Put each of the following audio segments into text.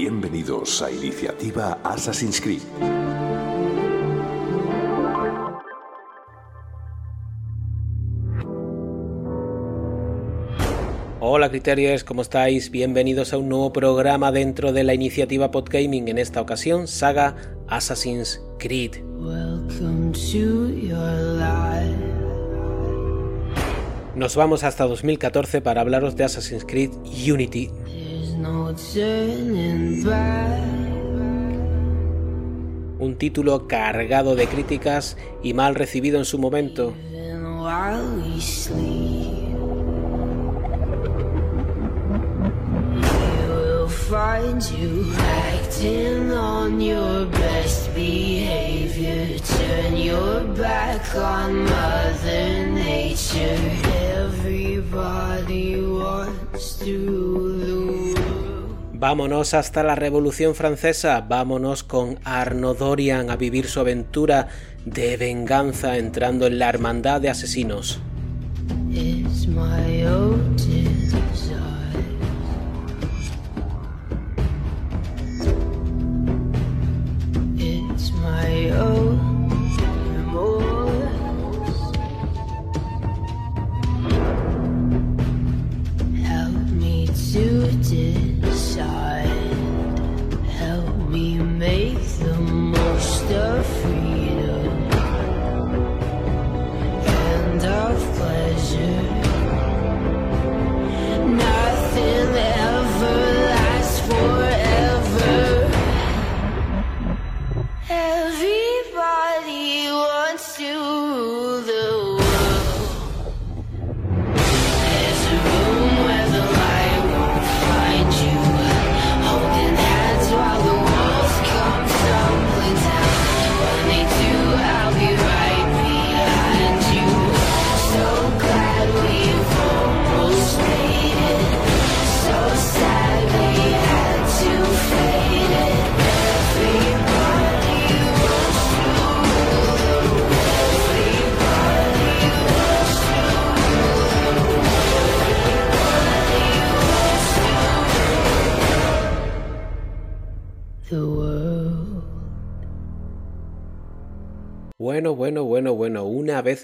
Bienvenidos a Iniciativa Assassin's Creed. Hola Criterios, ¿cómo estáis? Bienvenidos a un nuevo programa dentro de la iniciativa Podgaming, en esta ocasión saga Assassin's Creed. Nos vamos hasta 2014 para hablaros de Assassin's Creed Unity. Un título cargado de críticas y mal recibido en su momento. Everybody wants to Vámonos hasta la Revolución Francesa, vámonos con Arno Dorian a vivir su aventura de venganza entrando en la hermandad de asesinos. Side, Help me make the most of freedom and of pleasure.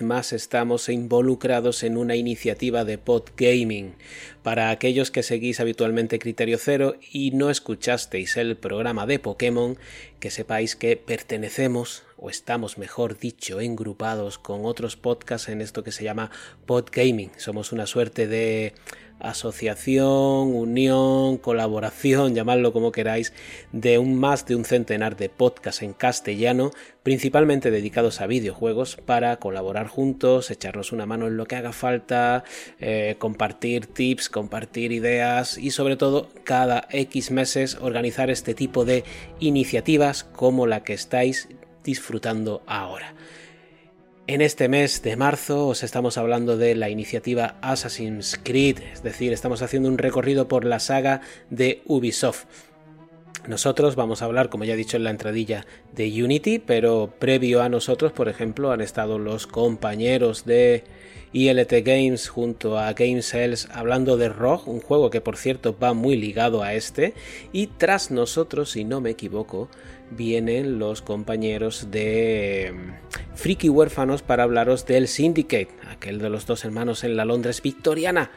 Más estamos involucrados en una iniciativa de podgaming. Para aquellos que seguís habitualmente Criterio Cero y no escuchasteis el programa de Pokémon, que sepáis que pertenecemos, o estamos mejor dicho, engrupados con otros podcasts en esto que se llama podgaming. Somos una suerte de asociación, unión, colaboración, llamadlo como queráis, de un más de un centenar de podcasts en castellano, principalmente dedicados a videojuegos, para colaborar juntos, echarnos una mano en lo que haga falta, eh, compartir tips, compartir ideas y sobre todo cada X meses organizar este tipo de iniciativas como la que estáis disfrutando ahora. En este mes de marzo os estamos hablando de la iniciativa Assassin's Creed, es decir, estamos haciendo un recorrido por la saga de Ubisoft. Nosotros vamos a hablar, como ya he dicho en la entradilla, de Unity, pero previo a nosotros, por ejemplo, han estado los compañeros de ILT Games junto a Game hablando de Rogue, un juego que por cierto va muy ligado a este, y tras nosotros, si no me equivoco, vienen los compañeros de mm, Freaky Huérfanos para hablaros del Syndicate, aquel de los dos hermanos en la Londres victoriana.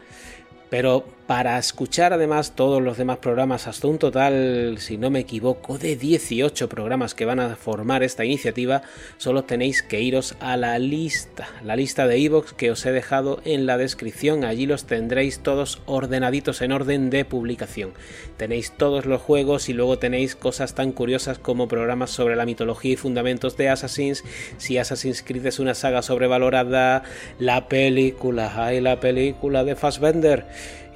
Pero para escuchar además todos los demás programas, hasta un total, si no me equivoco, de 18 programas que van a formar esta iniciativa, solo tenéis que iros a la lista, la lista de iVoox que os he dejado en la descripción. Allí los tendréis todos ordenaditos en orden de publicación. Tenéis todos los juegos y luego tenéis cosas tan curiosas como programas sobre la mitología y fundamentos de Assassins, si Assassin's Creed es una saga sobrevalorada, la película, hay la película de Fassbender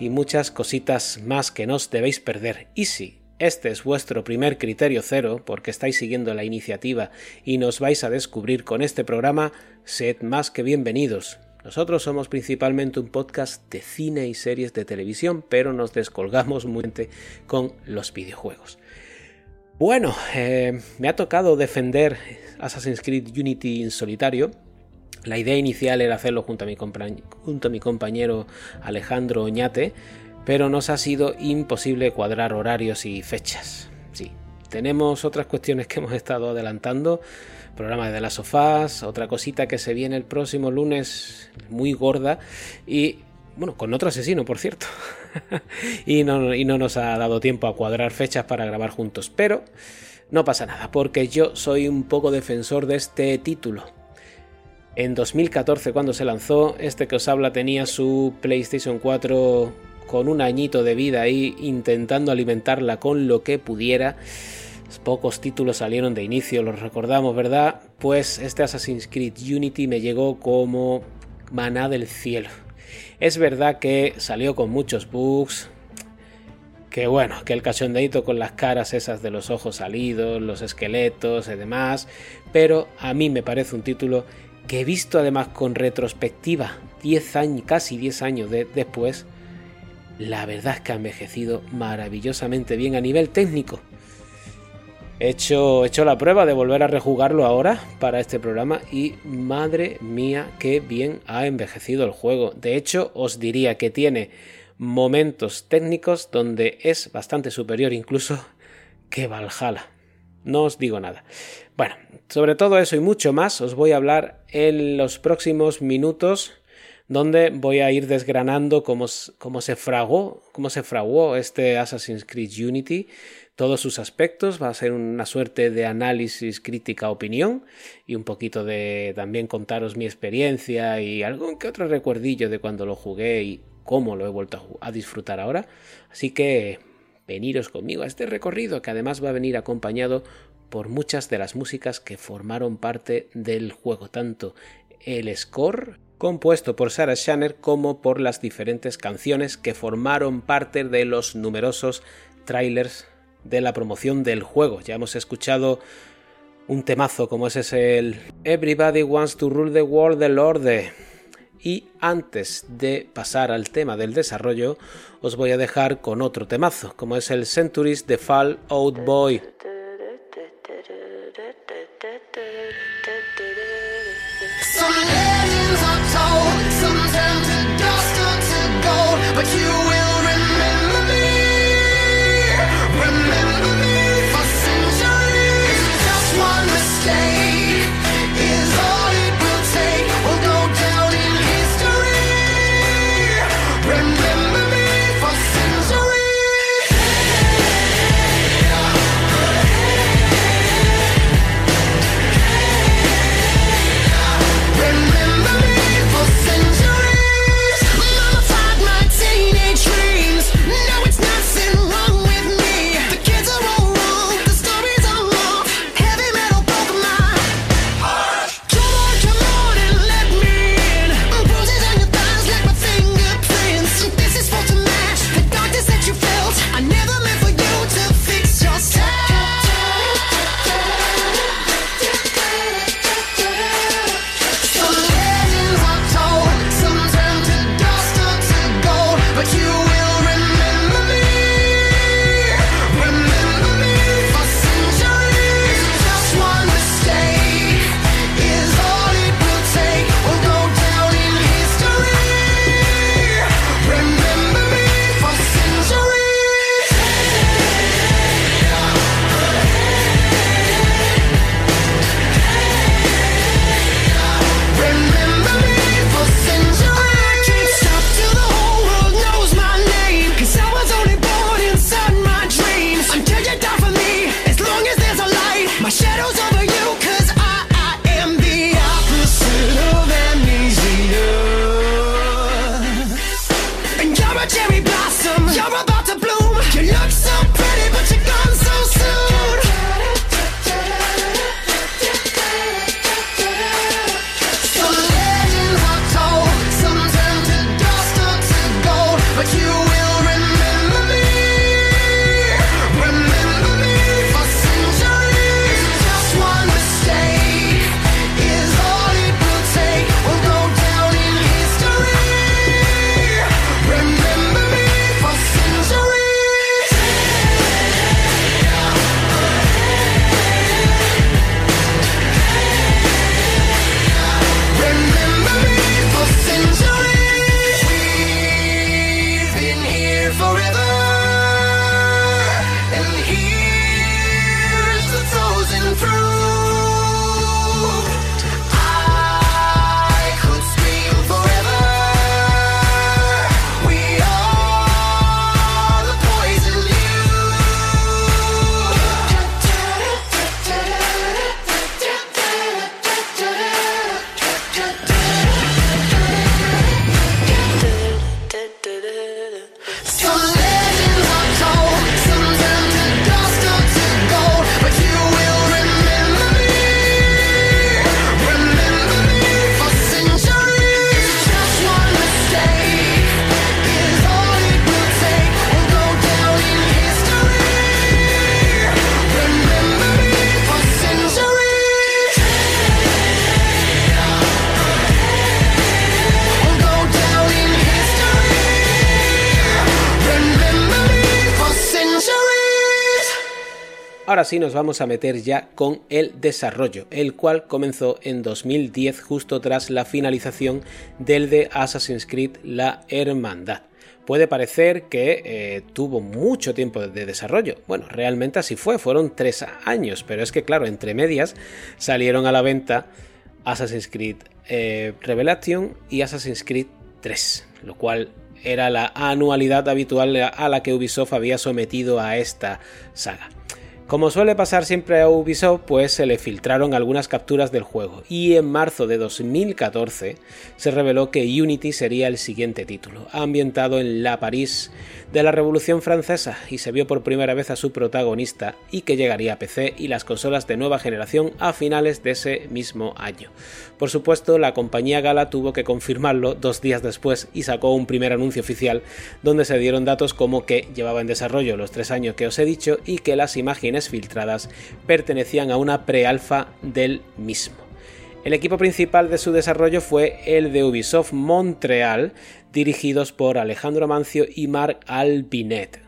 y muchas cositas más que no os debéis perder. Y si este es vuestro primer criterio cero, porque estáis siguiendo la iniciativa y nos vais a descubrir con este programa, sed más que bienvenidos. Nosotros somos principalmente un podcast de cine y series de televisión, pero nos descolgamos muy con los videojuegos. Bueno, eh, me ha tocado defender Assassin's Creed Unity en solitario, la idea inicial era hacerlo junto a mi, junto a mi compañero Alejandro Oñate, pero nos ha sido imposible cuadrar horarios y fechas. tenemos otras cuestiones que hemos estado adelantando. Programa de las sofás, otra cosita que se viene el próximo lunes muy gorda y bueno, con otro asesino, por cierto. y, no, y no nos ha dado tiempo a cuadrar fechas para grabar juntos, pero no pasa nada, porque yo soy un poco defensor de este título. En 2014, cuando se lanzó, este que os habla tenía su PlayStation 4 con un añito de vida ahí, intentando alimentarla con lo que pudiera. Pocos títulos salieron de inicio, los recordamos, ¿verdad? Pues este Assassin's Creed Unity me llegó como maná del cielo. Es verdad que salió con muchos bugs, que bueno, que el cachondeito con las caras esas de los ojos salidos, los esqueletos y demás, pero a mí me parece un título que he visto además con retrospectiva, 10 años, casi 10 años después, la verdad es que ha envejecido maravillosamente bien a nivel técnico. He hecho, he hecho la prueba de volver a rejugarlo ahora para este programa y madre mía, qué bien ha envejecido el juego. De hecho, os diría que tiene momentos técnicos donde es bastante superior incluso que Valhalla. No os digo nada. Bueno, sobre todo eso y mucho más os voy a hablar en los próximos minutos donde voy a ir desgranando cómo, cómo, se fragó, cómo se fraguó este Assassin's Creed Unity, todos sus aspectos, va a ser una suerte de análisis, crítica, opinión y un poquito de también contaros mi experiencia y algún que otro recuerdillo de cuando lo jugué y cómo lo he vuelto a, disfrutar ahora. Así que veniros conmigo a este recorrido que además va a venir acompañado por muchas de las músicas que formaron parte del juego, tanto el score compuesto por Sarah Shanner como por las diferentes canciones que formaron parte de los numerosos trailers de la promoción del juego. Ya hemos escuchado un temazo como ese es el Everybody Wants to Rule the World Lord y antes de pasar al tema del desarrollo, os voy a dejar con otro temazo, como es el Centuries The Fall Out Boy. Sí nos vamos a meter ya con el desarrollo, el cual comenzó en 2010 justo tras la finalización del de Assassin's Creed La Hermandad. Puede parecer que eh, tuvo mucho tiempo de desarrollo. Bueno, realmente así fue, fueron tres años, pero es que claro, entre medias salieron a la venta Assassin's Creed eh, Revelation y Assassin's Creed 3, lo cual era la anualidad habitual a la que Ubisoft había sometido a esta saga. Como suele pasar siempre a Ubisoft, pues se le filtraron algunas capturas del juego y en marzo de 2014 se reveló que Unity sería el siguiente título, ambientado en la París de la Revolución Francesa y se vio por primera vez a su protagonista y que llegaría a PC y las consolas de nueva generación a finales de ese mismo año. Por supuesto, la compañía Gala tuvo que confirmarlo dos días después y sacó un primer anuncio oficial donde se dieron datos como que llevaba en desarrollo los tres años que os he dicho y que las imágenes filtradas pertenecían a una pre-alfa del mismo. El equipo principal de su desarrollo fue el de Ubisoft Montreal, dirigidos por Alejandro Mancio y Marc Albinet.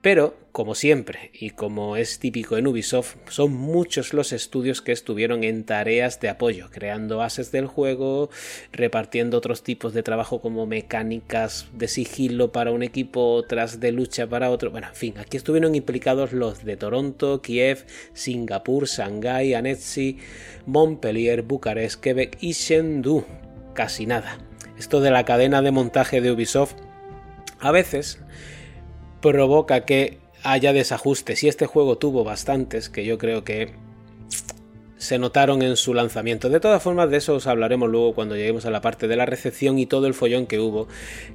Pero, como siempre, y como es típico en Ubisoft, son muchos los estudios que estuvieron en tareas de apoyo, creando bases del juego, repartiendo otros tipos de trabajo como mecánicas de sigilo para un equipo, otras de lucha para otro. Bueno, en fin, aquí estuvieron implicados los de Toronto, Kiev, Singapur, Shanghái, Annecy, Montpellier, Bucarest, Quebec y Chengdu. Casi nada. Esto de la cadena de montaje de Ubisoft a veces provoca que haya desajustes y este juego tuvo bastantes que yo creo que se notaron en su lanzamiento. De todas formas, de eso os hablaremos luego cuando lleguemos a la parte de la recepción y todo el follón que hubo,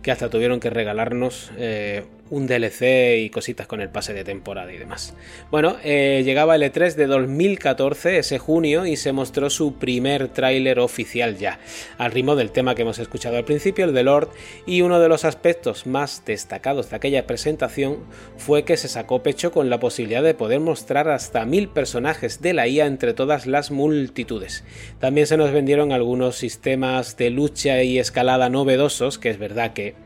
que hasta tuvieron que regalarnos eh, un DLC y cositas con el pase de temporada y demás. Bueno, eh, llegaba el E3 de 2014, ese junio, y se mostró su primer tráiler oficial ya, al ritmo del tema que hemos escuchado al principio, el de Lord, y uno de los aspectos más destacados de aquella presentación fue que se sacó pecho con la posibilidad de poder mostrar hasta mil personajes de la IA entre todas las multitudes. También se nos vendieron algunos sistemas de lucha y escalada novedosos, que es verdad que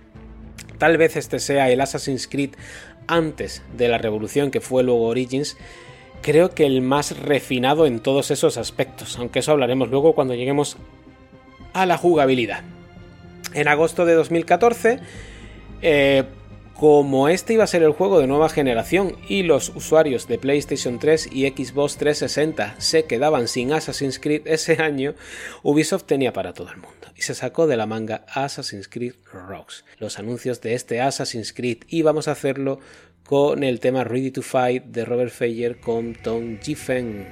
Tal vez este sea el Assassin's Creed antes de la revolución que fue luego Origins, creo que el más refinado en todos esos aspectos, aunque eso hablaremos luego cuando lleguemos a la jugabilidad. En agosto de 2014, eh, como este iba a ser el juego de nueva generación y los usuarios de PlayStation 3 y Xbox 360 se quedaban sin Assassin's Creed ese año, Ubisoft tenía para todo el mundo y se sacó de la manga Assassin's Creed Rocks, los anuncios de este Assassin's Creed y vamos a hacerlo con el tema Ready to Fight de Robert Fayer con Tom Giffen.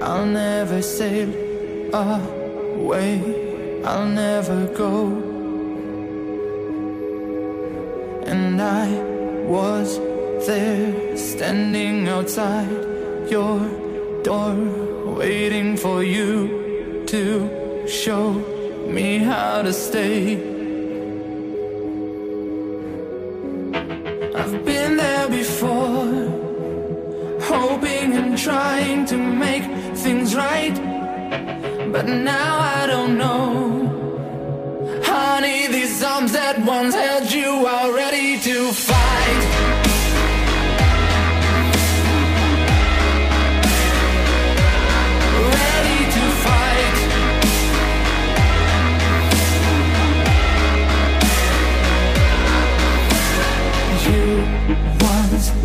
I'll never sail away, I'll never go. And I was there standing outside your door, waiting for you to show me how to stay. I've been there before, hoping and trying to make things right. But now I don't know. Honey, these arms that once held you are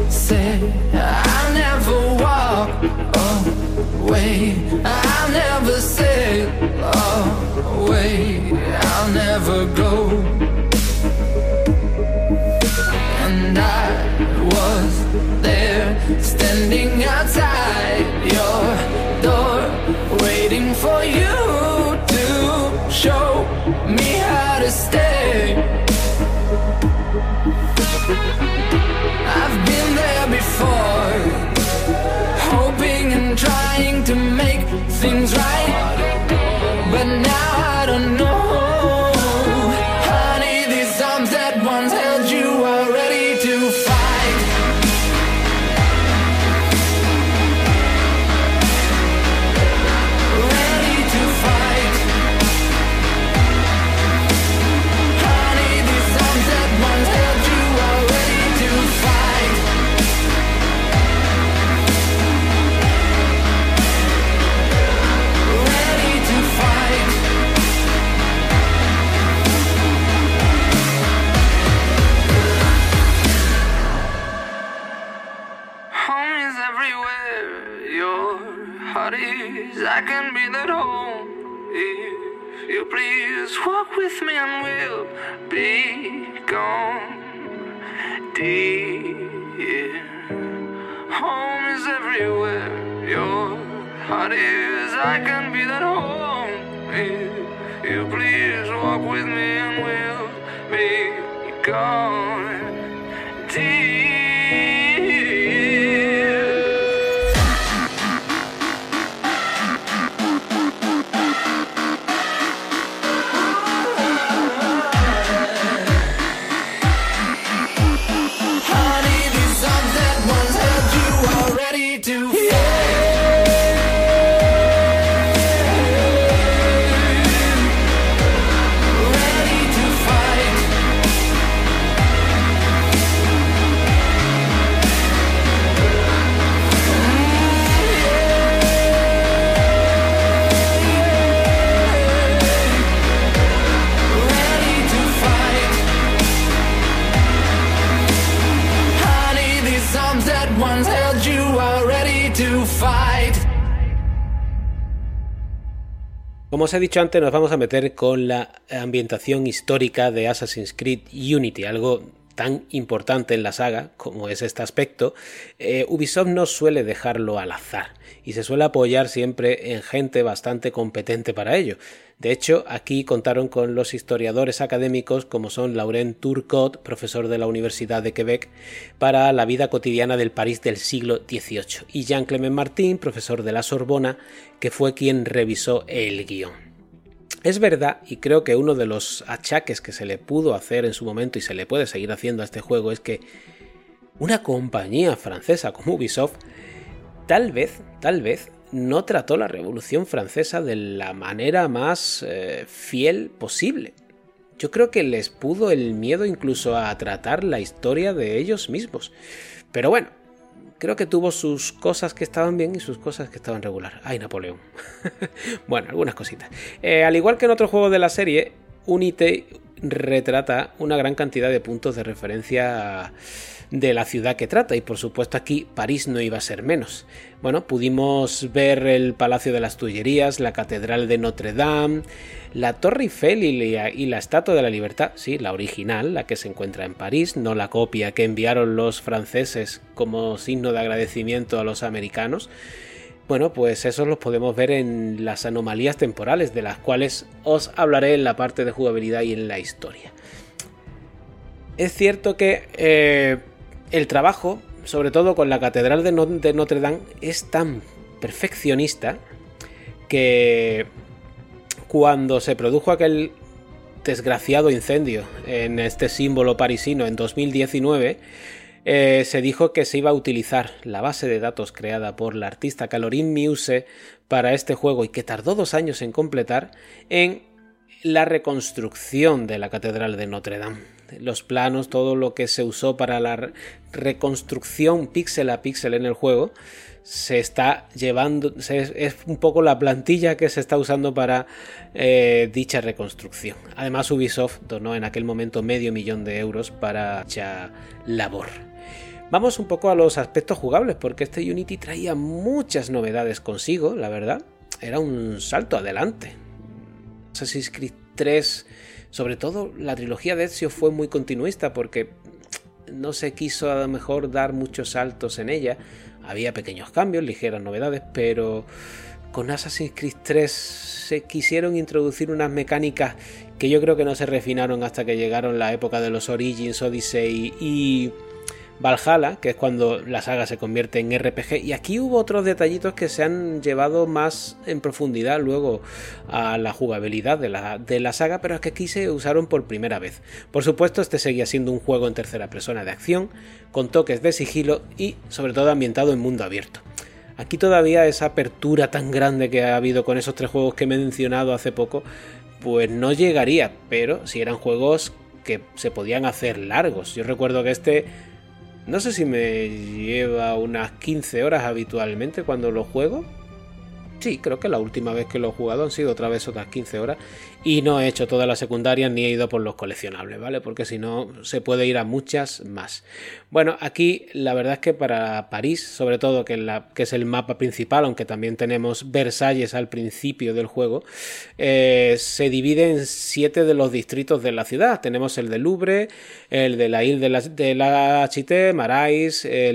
said I'll never walk away. I'll never sail away. I'll never go. And I was there standing outside your door, waiting for you to show me how to stay. Trying to make things right. Os he dicho antes, nos vamos a meter con la ambientación histórica de Assassin's Creed Unity, algo tan importante en la saga como es este aspecto, eh, Ubisoft no suele dejarlo al azar y se suele apoyar siempre en gente bastante competente para ello. De hecho, aquí contaron con los historiadores académicos como son Laurent Turcot, profesor de la Universidad de Quebec, para la vida cotidiana del París del siglo XVIII, y Jean-Clément Martin, profesor de la Sorbona, que fue quien revisó el guion. Es verdad, y creo que uno de los achaques que se le pudo hacer en su momento y se le puede seguir haciendo a este juego es que una compañía francesa como Ubisoft tal vez, tal vez, no trató la Revolución Francesa de la manera más eh, fiel posible. Yo creo que les pudo el miedo incluso a tratar la historia de ellos mismos. Pero bueno, creo que tuvo sus cosas que estaban bien y sus cosas que estaban regular. Ay, Napoleón. bueno, algunas cositas. Eh, al igual que en otros juegos de la serie, Unity retrata una gran cantidad de puntos de referencia de la ciudad que trata y por supuesto aquí París no iba a ser menos. Bueno, pudimos ver el Palacio de las Tullerías, la Catedral de Notre Dame, la Torre Eiffel y la, y la Estatua de la Libertad, sí, la original, la que se encuentra en París, no la copia que enviaron los franceses como signo de agradecimiento a los americanos. Bueno, pues eso los podemos ver en las anomalías temporales, de las cuales os hablaré en la parte de jugabilidad y en la historia. Es cierto que eh, el trabajo, sobre todo con la Catedral de Notre Dame, es tan perfeccionista que cuando se produjo aquel desgraciado incendio en este símbolo parisino en 2019, eh, se dijo que se iba a utilizar la base de datos creada por la artista Calorín Muse para este juego y que tardó dos años en completar en la reconstrucción de la Catedral de Notre Dame. Los planos, todo lo que se usó para la reconstrucción píxel a píxel en el juego, se está llevando, es un poco la plantilla que se está usando para eh, dicha reconstrucción. Además, Ubisoft donó en aquel momento medio millón de euros para dicha labor. Vamos un poco a los aspectos jugables, porque este Unity traía muchas novedades consigo, la verdad. Era un salto adelante. Assassin's Creed 3, sobre todo la trilogía de Ezio fue muy continuista porque no se quiso a lo mejor dar muchos saltos en ella. Había pequeños cambios, ligeras novedades, pero con Assassin's Creed 3 se quisieron introducir unas mecánicas que yo creo que no se refinaron hasta que llegaron la época de los Origins, Odyssey y Valhalla, que es cuando la saga se convierte en RPG. Y aquí hubo otros detallitos que se han llevado más en profundidad luego a la jugabilidad de la, de la saga, pero es que aquí se usaron por primera vez. Por supuesto, este seguía siendo un juego en tercera persona de acción, con toques de sigilo y sobre todo ambientado en mundo abierto. Aquí todavía esa apertura tan grande que ha habido con esos tres juegos que he mencionado hace poco, pues no llegaría, pero si eran juegos que se podían hacer largos. Yo recuerdo que este no sé si me lleva unas 15 horas habitualmente cuando lo juego. Sí, creo que la última vez que lo he jugado han sido otra vez otras 15 horas y no he hecho todas las secundarias ni he ido por los coleccionables, ¿vale? Porque si no se puede ir a muchas más. Bueno, aquí la verdad es que para París, sobre todo que, es el mapa principal, aunque también tenemos Versalles al principio del juego, eh, se divide en siete de los distritos de la ciudad. Tenemos el de Louvre, el de la Ile de la, Chité, Marais, eh,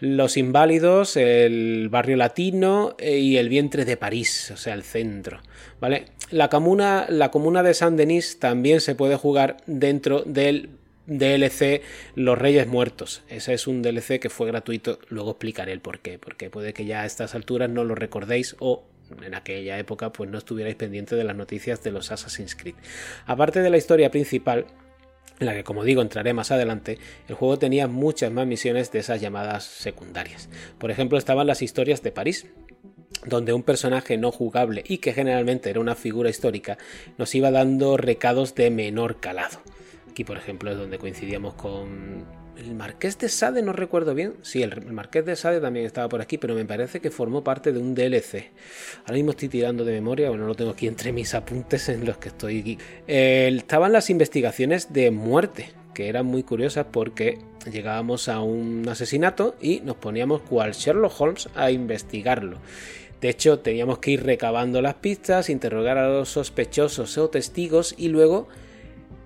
los Inválidos, el barrio latino eh, y el vientre de París, o sea, el centro. ¿Vale? La comuna, de Saint-Denis también se puede jugar dentro del DLC Los Reyes Muertos. Ese es un DLC que fue gratuito. Luego explicaré el por qué. Porque puede que ya a estas alturas no lo recordéis o en aquella época pues no estuvierais pendientes de las noticias de los Assassin's Creed. Aparte de la historia principal, en la que como digo entraré más adelante, el juego tenía muchas más misiones de esas llamadas secundarias. Por ejemplo estaban las historias de París, donde un personaje no jugable y que generalmente era una figura histórica nos iba dando recados de menor calado. Aquí por ejemplo es donde coincidíamos con el Marqués de Sade, no recuerdo bien. Sí, el Marqués de Sade también estaba por aquí, pero me parece que formó parte de un DLC. Ahora mismo estoy tirando de memoria, bueno, lo tengo aquí entre mis apuntes en los que estoy. Aquí. estaban las investigaciones de muerte, que eran muy curiosas porque llegábamos a un asesinato y nos poníamos cual Sherlock Holmes a investigarlo. De hecho, teníamos que ir recabando las pistas, interrogar a los sospechosos o testigos y luego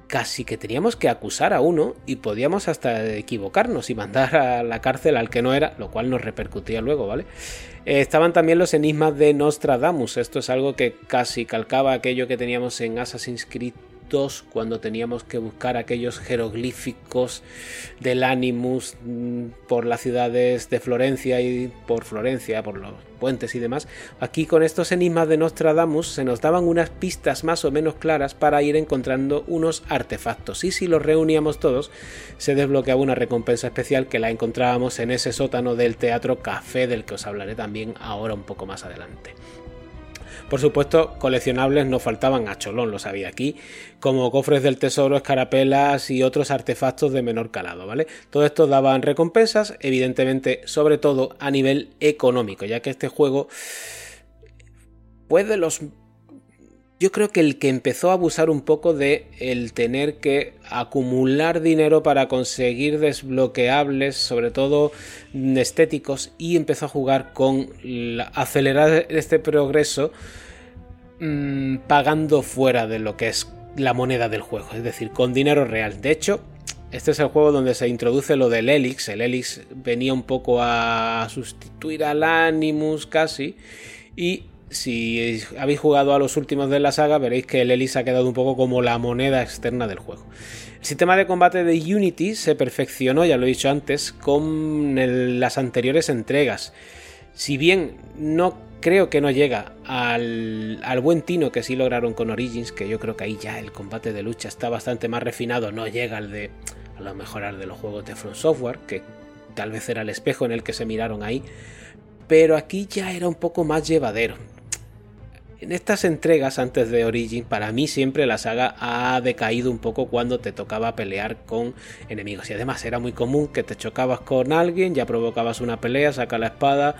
casi que teníamos que acusar a uno y podíamos hasta equivocarnos y mandar a la cárcel al que no era, lo cual nos repercutía luego, ¿vale? Eh, estaban también los enigmas de Nostradamus, esto es algo que casi calcaba aquello que teníamos en Assassin's Creed cuando teníamos que buscar aquellos jeroglíficos del Animus mm, por las ciudades de Florencia y por Florencia, por los puentes y demás. Aquí con estos enigmas de Nostradamus se nos daban unas pistas más o menos claras para ir encontrando unos artefactos y si los reuníamos todos se desbloqueaba una recompensa especial que la encontrábamos en ese sótano del Teatro Café del que os hablaré también ahora un poco más adelante. Por supuesto, coleccionables no faltaban a cholón, lo sabía aquí, como cofres del tesoro, escarapelas y otros artefactos de menor calado, ¿vale? Todo esto daban recompensas, evidentemente, sobre todo a nivel económico, ya que este juego fue de los yo creo que el que empezó a abusar un poco de el tener que acumular dinero para conseguir desbloqueables, sobre todo estéticos, y empezó a jugar con acelerar este progreso mmm, pagando fuera de lo que es la moneda del juego, es decir, con dinero real. De hecho, este es el juego donde se introduce lo del Helix. El Helix venía un poco a sustituir al Animus casi. Y si habéis jugado a los últimos de la saga, veréis que el Elise ha quedado un poco como la moneda externa del juego. El sistema de combate de Unity se perfeccionó, ya lo he dicho antes, con las anteriores entregas. Si bien no creo que no llega al, al, buen tino que sí lograron con Origins, que yo creo que ahí ya el combate de lucha está bastante más refinado, no llega al de a lo mejor al de los juegos de Front Software, que tal vez era el espejo en el que se miraron ahí, pero aquí ya era un poco más llevadero. En estas entregas antes de Origin, para mí siempre la saga ha decaído un poco cuando te tocaba pelear con enemigos. Y además era muy común que te chocabas con alguien, ya provocabas una pelea, saca la espada,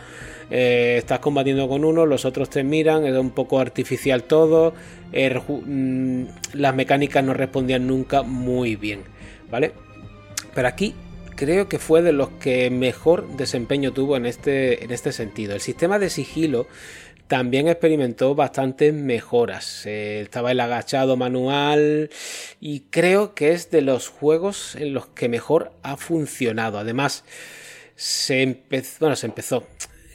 eh, estás combatiendo con uno, los otros te miran, era un poco artificial todo, er, mm, las mecánicas no respondían nunca muy bien, ¿vale? Pero aquí creo que fue de los que mejor desempeño tuvo en este, en este sentido. El sistema de sigilo también experimentó bastantes mejoras. Eh, estaba el agachado manual y creo que es de los juegos en los que mejor ha funcionado. Además, se empezó, bueno, se empezó.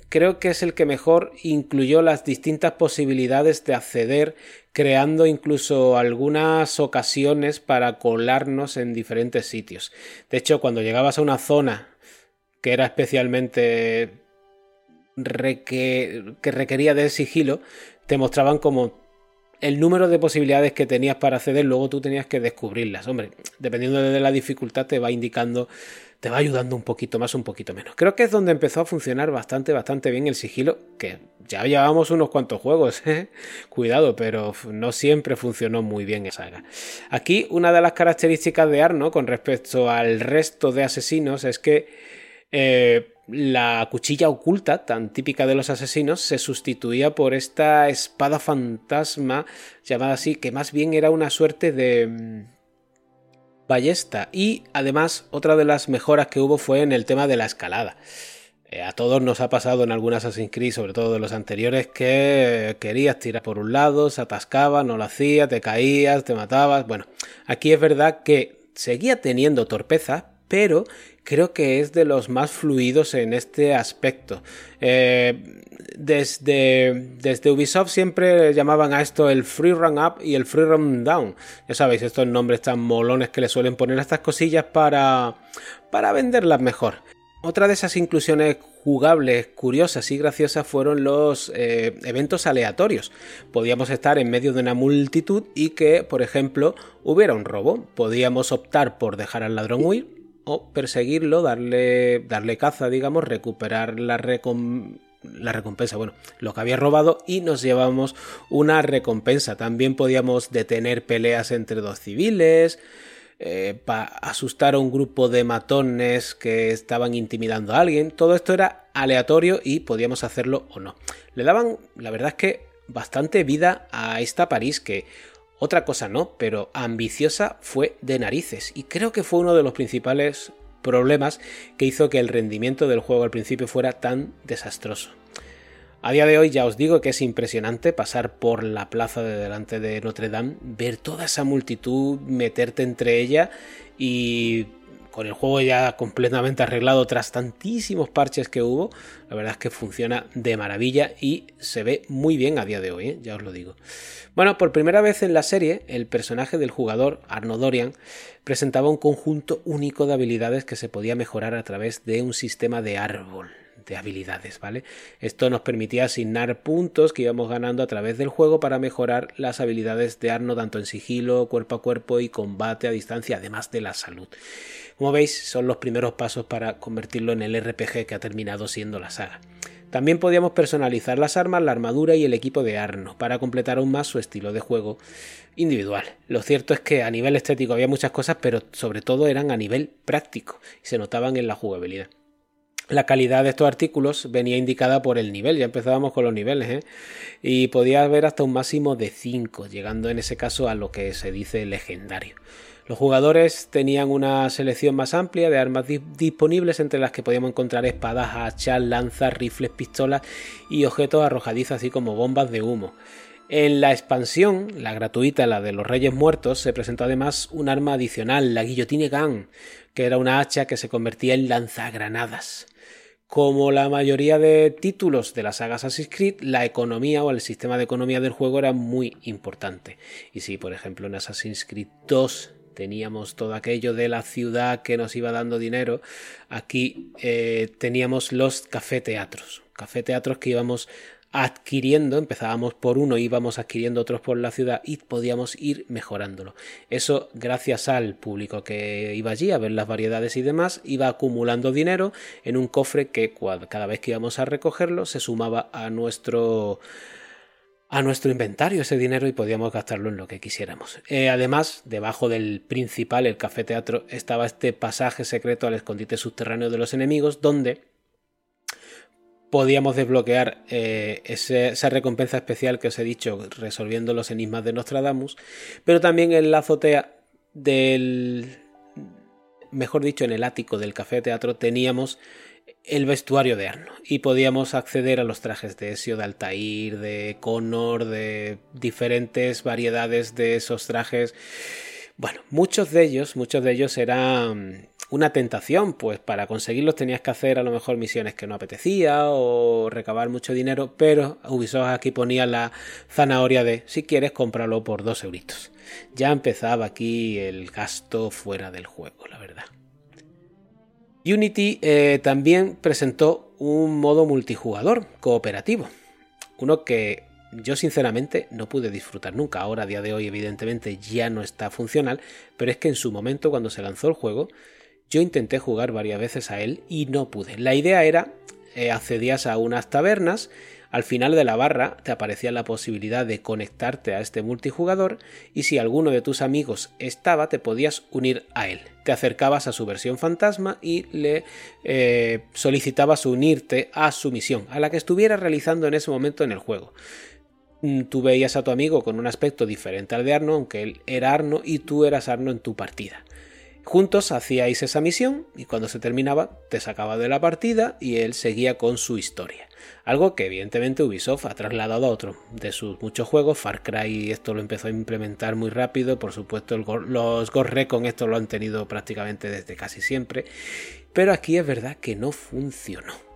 Creo que es el que mejor incluyó las distintas posibilidades de acceder, creando incluso algunas ocasiones para colarnos en diferentes sitios. De hecho, cuando llegabas a una zona que era especialmente que requería de sigilo, te mostraban como el número de posibilidades que tenías para acceder, luego tú tenías que descubrirlas. Hombre, dependiendo de la dificultad, te va indicando, te va ayudando un poquito más, un poquito menos. Creo que es donde empezó a funcionar bastante, bastante bien el sigilo, que ya llevábamos unos cuantos juegos, ¿eh? cuidado, pero no siempre funcionó muy bien esa saga. Aquí, una de las características de Arno con respecto al resto de asesinos es que. Eh, la cuchilla oculta, tan típica de los asesinos, se sustituía por esta espada fantasma, llamada así, que más bien era una suerte de mm, ballesta. Y además, otra de las mejoras que hubo fue en el tema de la escalada. Eh, a todos nos ha pasado en algunas Assassin's Creed, sobre todo de los anteriores, que querías tirar por un lado, se atascaba, no lo hacía, te caías, te matabas. Bueno, aquí es verdad que seguía teniendo torpeza, pero creo que es de los más fluidos en este aspecto. Eh, desde, desde Ubisoft siempre llamaban a esto el free run up y el free run down. Ya sabéis, estos nombres tan molones que le suelen poner a estas cosillas para, para venderlas mejor. Otra de esas inclusiones jugables, curiosas y graciosas fueron los eh, eventos aleatorios. Podíamos estar en medio de una multitud y que, por ejemplo, hubiera un robo. Podíamos optar por dejar al ladrón huir o perseguirlo, darle, darle caza, digamos, recuperar la, recompensa, bueno, lo que había robado y nos llevamos una recompensa. También podíamos detener peleas entre dos civiles, eh, para asustar a un grupo de matones que estaban intimidando a alguien. Todo esto era aleatorio y podíamos hacerlo o no. Le daban, la verdad es que, bastante vida a esta París que otra cosa no, pero ambiciosa fue de narices y creo que fue uno de los principales problemas que hizo que el rendimiento del juego al principio fuera tan desastroso. A día de hoy ya os digo que es impresionante pasar por la plaza de delante de Notre Dame, ver toda esa multitud, meterte entre ella y con el juego ya completamente arreglado tras tantísimos parches que hubo, la verdad es que funciona de maravilla y se ve muy bien a día de hoy, ¿eh? ya os lo digo. Bueno, por primera vez en la serie, el personaje del jugador, Arno Dorian, presentaba un conjunto único de habilidades que se podía mejorar a través de un sistema de árbol de habilidades, ¿vale? Esto nos permitía asignar puntos que íbamos ganando a través del juego para mejorar las habilidades de Arno tanto en sigilo, cuerpo a cuerpo y combate a distancia, además de la salud. Como veis, son los primeros pasos para convertirlo en el RPG que ha terminado siendo la saga. También podíamos personalizar las armas, la armadura y el equipo de Arno para completar aún más su estilo de juego individual. Lo cierto es que a nivel estético había muchas cosas, pero sobre todo eran a nivel práctico y se notaban en la jugabilidad. La calidad de estos artículos venía indicada por el nivel, ya empezábamos con los niveles, ¿eh? y podía haber hasta un máximo de 5, llegando en ese caso a lo que se dice legendario. Los jugadores tenían una selección más amplia de armas disponibles entre las que podíamos encontrar espadas, hachas, lanzas, rifles, pistolas y objetos arrojadizos así como bombas de humo. En la expansión, la gratuita, la de los Reyes Muertos, se presentó además un arma adicional, la Guillotine Gun, que era una hacha que se convertía en lanzagranadas. Como la mayoría de títulos de la saga Assassin's Creed, la economía o el sistema de economía del juego era muy importante. Y si, por ejemplo, en Assassin's Creed 2 teníamos todo aquello de la ciudad que nos iba dando dinero, aquí eh, teníamos los café-teatros. Café-teatros que íbamos adquiriendo, empezábamos por uno, íbamos adquiriendo otros por la ciudad y podíamos ir mejorándolo. Eso gracias al público que iba allí a ver las variedades y demás, iba acumulando dinero en un cofre que cada vez que íbamos a recogerlo se sumaba a nuestro a nuestro inventario ese dinero y podíamos gastarlo en lo que quisiéramos. Eh, además, debajo del principal, el café teatro, estaba este pasaje secreto al escondite subterráneo de los enemigos, donde podíamos desbloquear eh, esa recompensa especial que os he dicho resolviendo los enigmas de Nostradamus, pero también en la azotea del, mejor dicho, en el ático del café teatro teníamos el vestuario de Arno y podíamos acceder a los trajes de Ezio, de Altair, de Connor, de diferentes variedades de esos trajes. Bueno, muchos de ellos, muchos de ellos eran una tentación, pues para conseguirlos tenías que hacer a lo mejor misiones que no apetecía o recabar mucho dinero, pero Ubisoft aquí ponía la zanahoria de si quieres cómpralo por dos euritos. Ya empezaba aquí el gasto fuera del juego, la verdad. Unity eh, también presentó un modo multijugador cooperativo, uno que yo sinceramente no pude disfrutar nunca. Ahora, a día de hoy, evidentemente ya no está funcional, pero es que en su momento, cuando se lanzó el juego, yo intenté jugar varias veces a él y no pude. La idea era, eh, accedías a unas tabernas, Al final de la barra te aparecía la posibilidad de conectarte a este multijugador y si alguno de tus amigos estaba te podías unir a él. Te acercabas a su versión fantasma y le eh, solicitabas unirte a su misión, a la que estuviera realizando en ese momento en el juego. Mm, tú veías a tu amigo con un aspecto diferente al de Arno, aunque él era Arno y tú eras Arno en tu partida. Juntos hacíais esa misión y cuando se terminaba te sacaba de la partida y él seguía con su historia. Algo que evidentemente Ubisoft ha trasladado a otro de sus muchos juegos. Far Cry esto lo empezó a implementar muy rápido. Por supuesto los Ghost Recon esto lo han tenido prácticamente desde casi siempre. Pero aquí es verdad que no funcionó.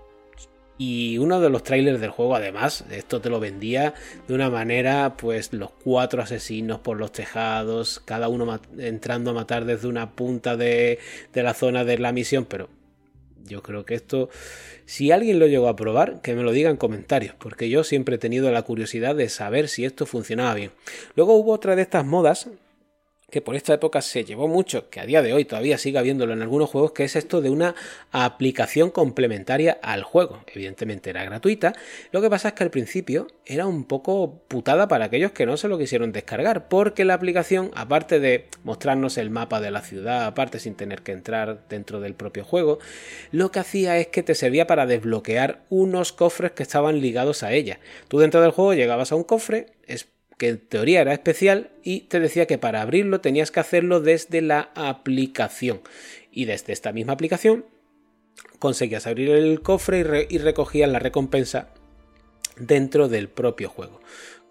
Y uno de los trailers del juego, además, esto te lo vendía de una manera, pues los cuatro asesinos por los tejados, cada uno entrando a matar desde una punta de, de la zona de la misión, pero yo creo que esto, si alguien lo llegó a probar, que me lo diga en comentarios, porque yo siempre he tenido la curiosidad de saber si esto funcionaba bien. Luego hubo otra de estas modas que por esta época se llevó mucho, que a día de hoy todavía sigue habiéndolo en algunos juegos, que es esto de una aplicación complementaria al juego. Evidentemente era gratuita, lo que pasa es que al principio era un poco putada para aquellos que no se lo quisieron descargar, porque la aplicación, aparte de mostrarnos el mapa de la ciudad, aparte sin tener que entrar dentro del propio juego, lo que hacía es que te servía para desbloquear unos cofres que estaban ligados a ella. Tú dentro del juego llegabas a un cofre, que en teoría era especial y te decía que para abrirlo tenías que hacerlo desde la aplicación. Y desde esta misma aplicación conseguías abrir el cofre y, recogías la recompensa dentro del propio juego.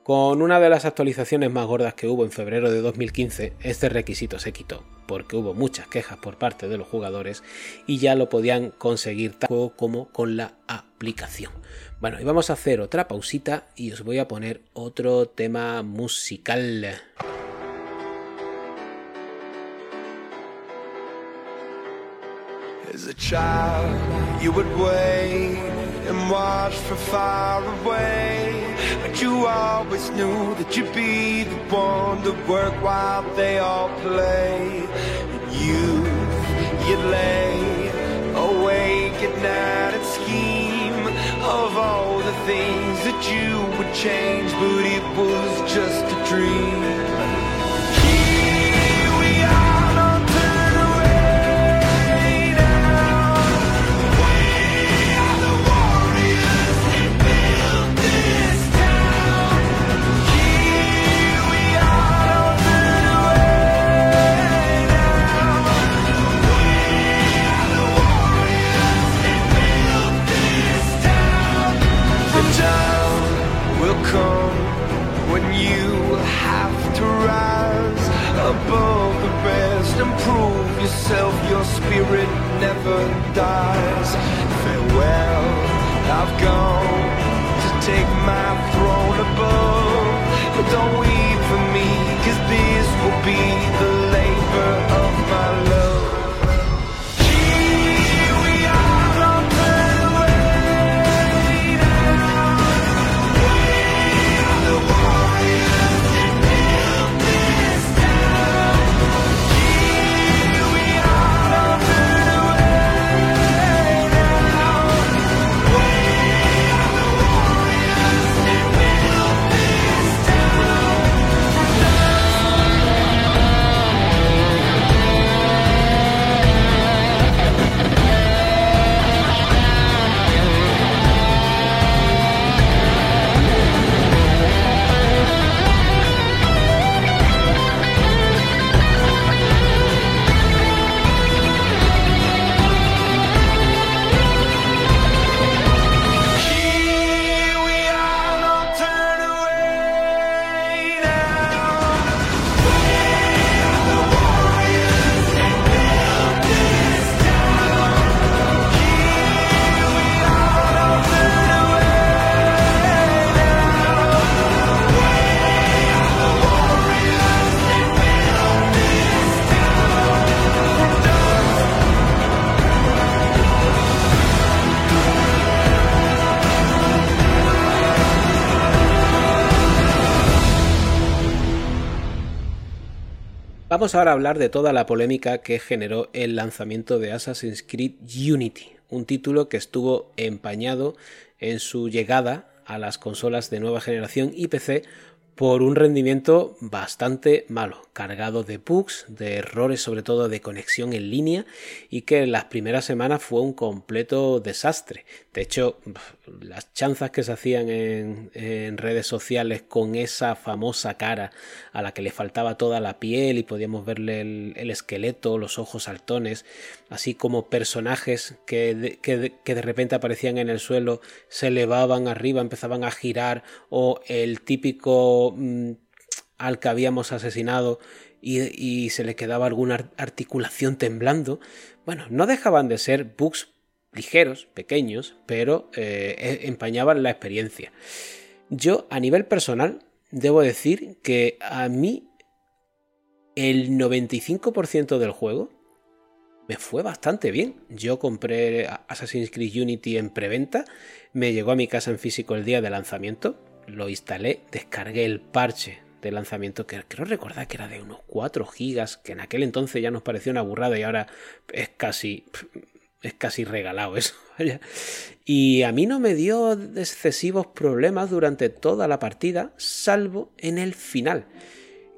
Con una de las actualizaciones más gordas que hubo en febrero de 2015, este requisito se quitó, porque hubo muchas quejas por parte de los jugadores y ya lo podían conseguir tanto como con la aplicación. Bueno, y vamos a hacer otra pausita y os voy a poner otro tema musical. As a child, you would wait and watch from far away. But you always knew that you'd be the one to work while they all play. And you, you'd lay awake at night and scheme of all the things that you would change, but it was just a dream. Vamos ahora a hablar de toda la polémica que generó el lanzamiento de Assassin's Creed Unity, un título que estuvo empañado en su llegada a las consolas de nueva generación y PC por un rendimiento bastante malo, cargado de bugs, de errores sobre todo de conexión en línea y que en las primeras semanas fue un completo desastre. De hecho, las chanzas que se hacían en, redes sociales con esa famosa cara a la que le faltaba toda la piel y podíamos verle el, esqueleto, los ojos saltones, así como personajes que que de repente aparecían en el suelo, se elevaban arriba, empezaban a girar o el típico Mm, al que habíamos asesinado y, se le quedaba alguna articulación temblando. Bueno, no dejaban de ser bugs ligeros, pequeños, pero eh, e, empañaban la experiencia. Yo, a nivel personal, debo decir que a mí el 95% del juego me fue bastante bien. Yo compré Assassin's Creed Unity en preventa, me llegó a mi casa en físico el día de lanzamiento, lo instalé, descargué el parche de lanzamiento que creo recordar que era de unos 4 gigas, que en aquel entonces ya nos pareció una burrada y ahora es casi es casi regalado eso. y a mí no me dio excesivos problemas durante toda la partida, salvo en el final.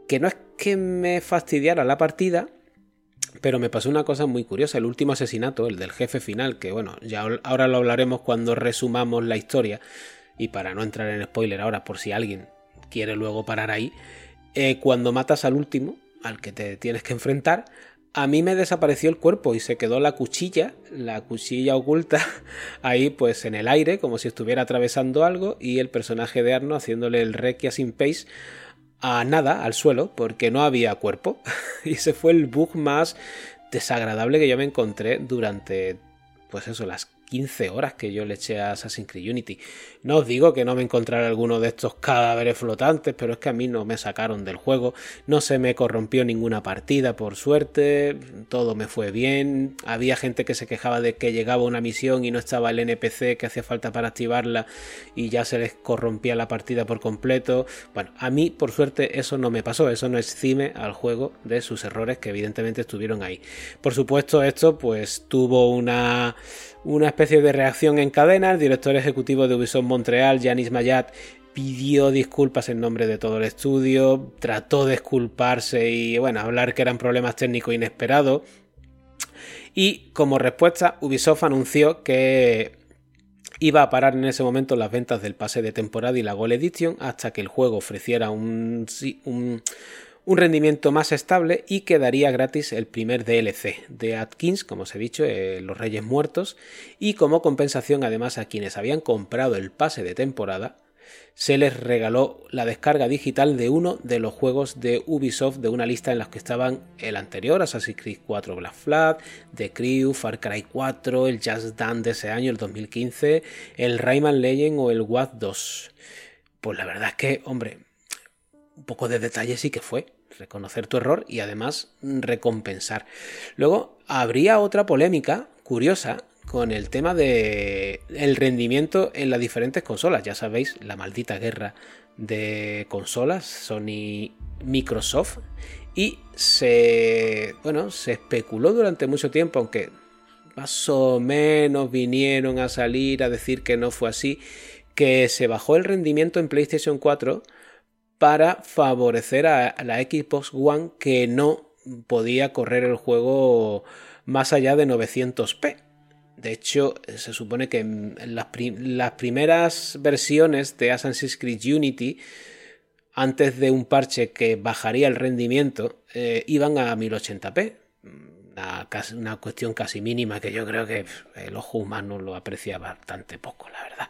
Que no es que me fastidiara la partida, pero me pasó una cosa muy curiosa. El último asesinato, el del jefe final, que bueno, ya ahora lo hablaremos cuando resumamos la historia y para no entrar en spoiler ahora por si alguien quiere luego parar ahí, eh, cuando matas al último, al que te tienes que enfrentar, a mí me desapareció el cuerpo y se quedó la cuchilla, la cuchilla oculta, ahí pues en el aire, como si estuviera atravesando algo, y el personaje de Arno haciéndole el requia sin pace a nada, al suelo, porque no había cuerpo. y ese fue el bug más desagradable que yo me encontré durante, pues eso, las 15 horas que yo le eché a Assassin's Creed Unity. No os digo que no me encontrara alguno de estos cadáveres flotantes, pero es que a mí no me sacaron del juego, no se me corrompió ninguna partida, por suerte, todo me fue bien. Había gente que se quejaba de que llegaba una misión y no estaba el NPC que hacía falta para activarla y ya se les corrompía la partida por completo. Bueno, a mí, por suerte, eso no me pasó, eso no exime al juego de sus errores que evidentemente estuvieron ahí. Por supuesto, esto pues tuvo una una especie de reacción en cadena. El director ejecutivo de Ubisoft Montreal, Yanis Mayat, pidió disculpas en nombre de todo el estudio, trató de disculparse y bueno, hablar que eran problemas técnicos inesperados. Y como respuesta, Ubisoft anunció que iba a parar en ese momento las ventas del pase de temporada y la Gold Edition hasta que el juego ofreciera un un rendimiento más estable y quedaría gratis el primer DLC de Atkins, como os he dicho, eh, Los Reyes Muertos, y como compensación además a quienes habían comprado el pase de temporada, se les regaló la descarga digital de uno de los juegos de Ubisoft de una lista en la que estaban el anterior, Assassin's Creed 4 Black Flag, The Crew, Far Cry 4, el Just Dance de ese año, el 2015, el Rayman Legend o el WAD 2. Pues la verdad es que, hombre, un poco de detalle sí que fue reconocer tu error y además recompensar. Luego habría otra polémica curiosa con el tema de el rendimiento en las diferentes consolas. Ya sabéis, la maldita guerra de consolas Sony Microsoft y se bueno, se especuló durante mucho tiempo, aunque más o menos vinieron a salir a decir que no fue así, que se bajó el rendimiento en PlayStation 4 para favorecer a la Xbox One que no podía correr el juego más allá de 900p. De hecho, se supone que las, primeras versiones de Assassin's Creed Unity, antes de un parche que bajaría el rendimiento, eh, iban a 1080p una, cuestión casi mínima que yo creo que el ojo humano lo aprecia bastante poco, la verdad.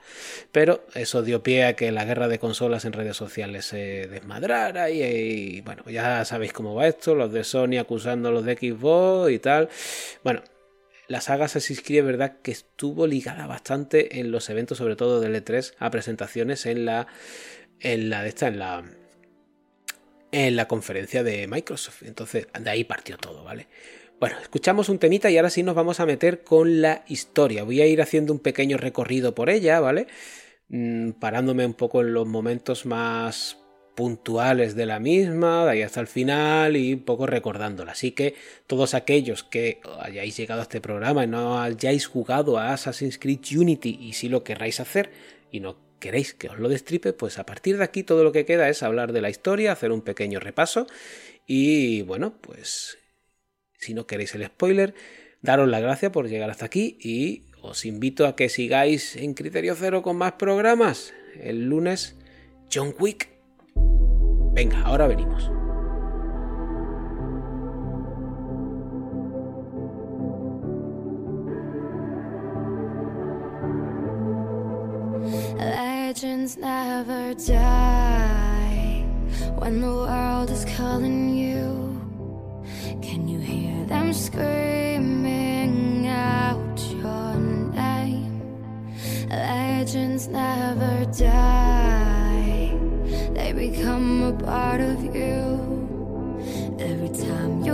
Pero eso dio pie a que la guerra de consolas en redes sociales se desmadrara y, bueno, ya sabéis cómo va esto, los de Sony acusando a los de Xbox y tal. Bueno, la saga Assassin's Creed verdad que estuvo ligada bastante en los eventos, sobre todo del E3, a presentaciones en la en la de esta en la en la conferencia de Microsoft. Entonces, de ahí partió todo, ¿vale? Bueno, escuchamos un temita y ahora sí nos vamos a meter con la historia. Voy a ir haciendo un pequeño recorrido por ella, ¿vale? Mm, parándome un poco en los momentos más puntuales de la misma, de ahí hasta el final y un poco recordándola. Así que todos aquellos que hayáis llegado a este programa y no hayáis jugado a Assassin's Creed Unity y si lo querráis hacer y no queréis que os lo destripe, pues a partir de aquí todo lo que queda es hablar de la historia, hacer un pequeño repaso y bueno, pues si no queréis el spoiler, daros la gracia por llegar hasta aquí y os invito a que sigáis en Criterio Cero con más programas. El lunes, John Wick. Venga, ahora venimos. Legends never die when the world is calling you. Can you hear them screaming out your name? Legends never die, they become a part of you. Every time you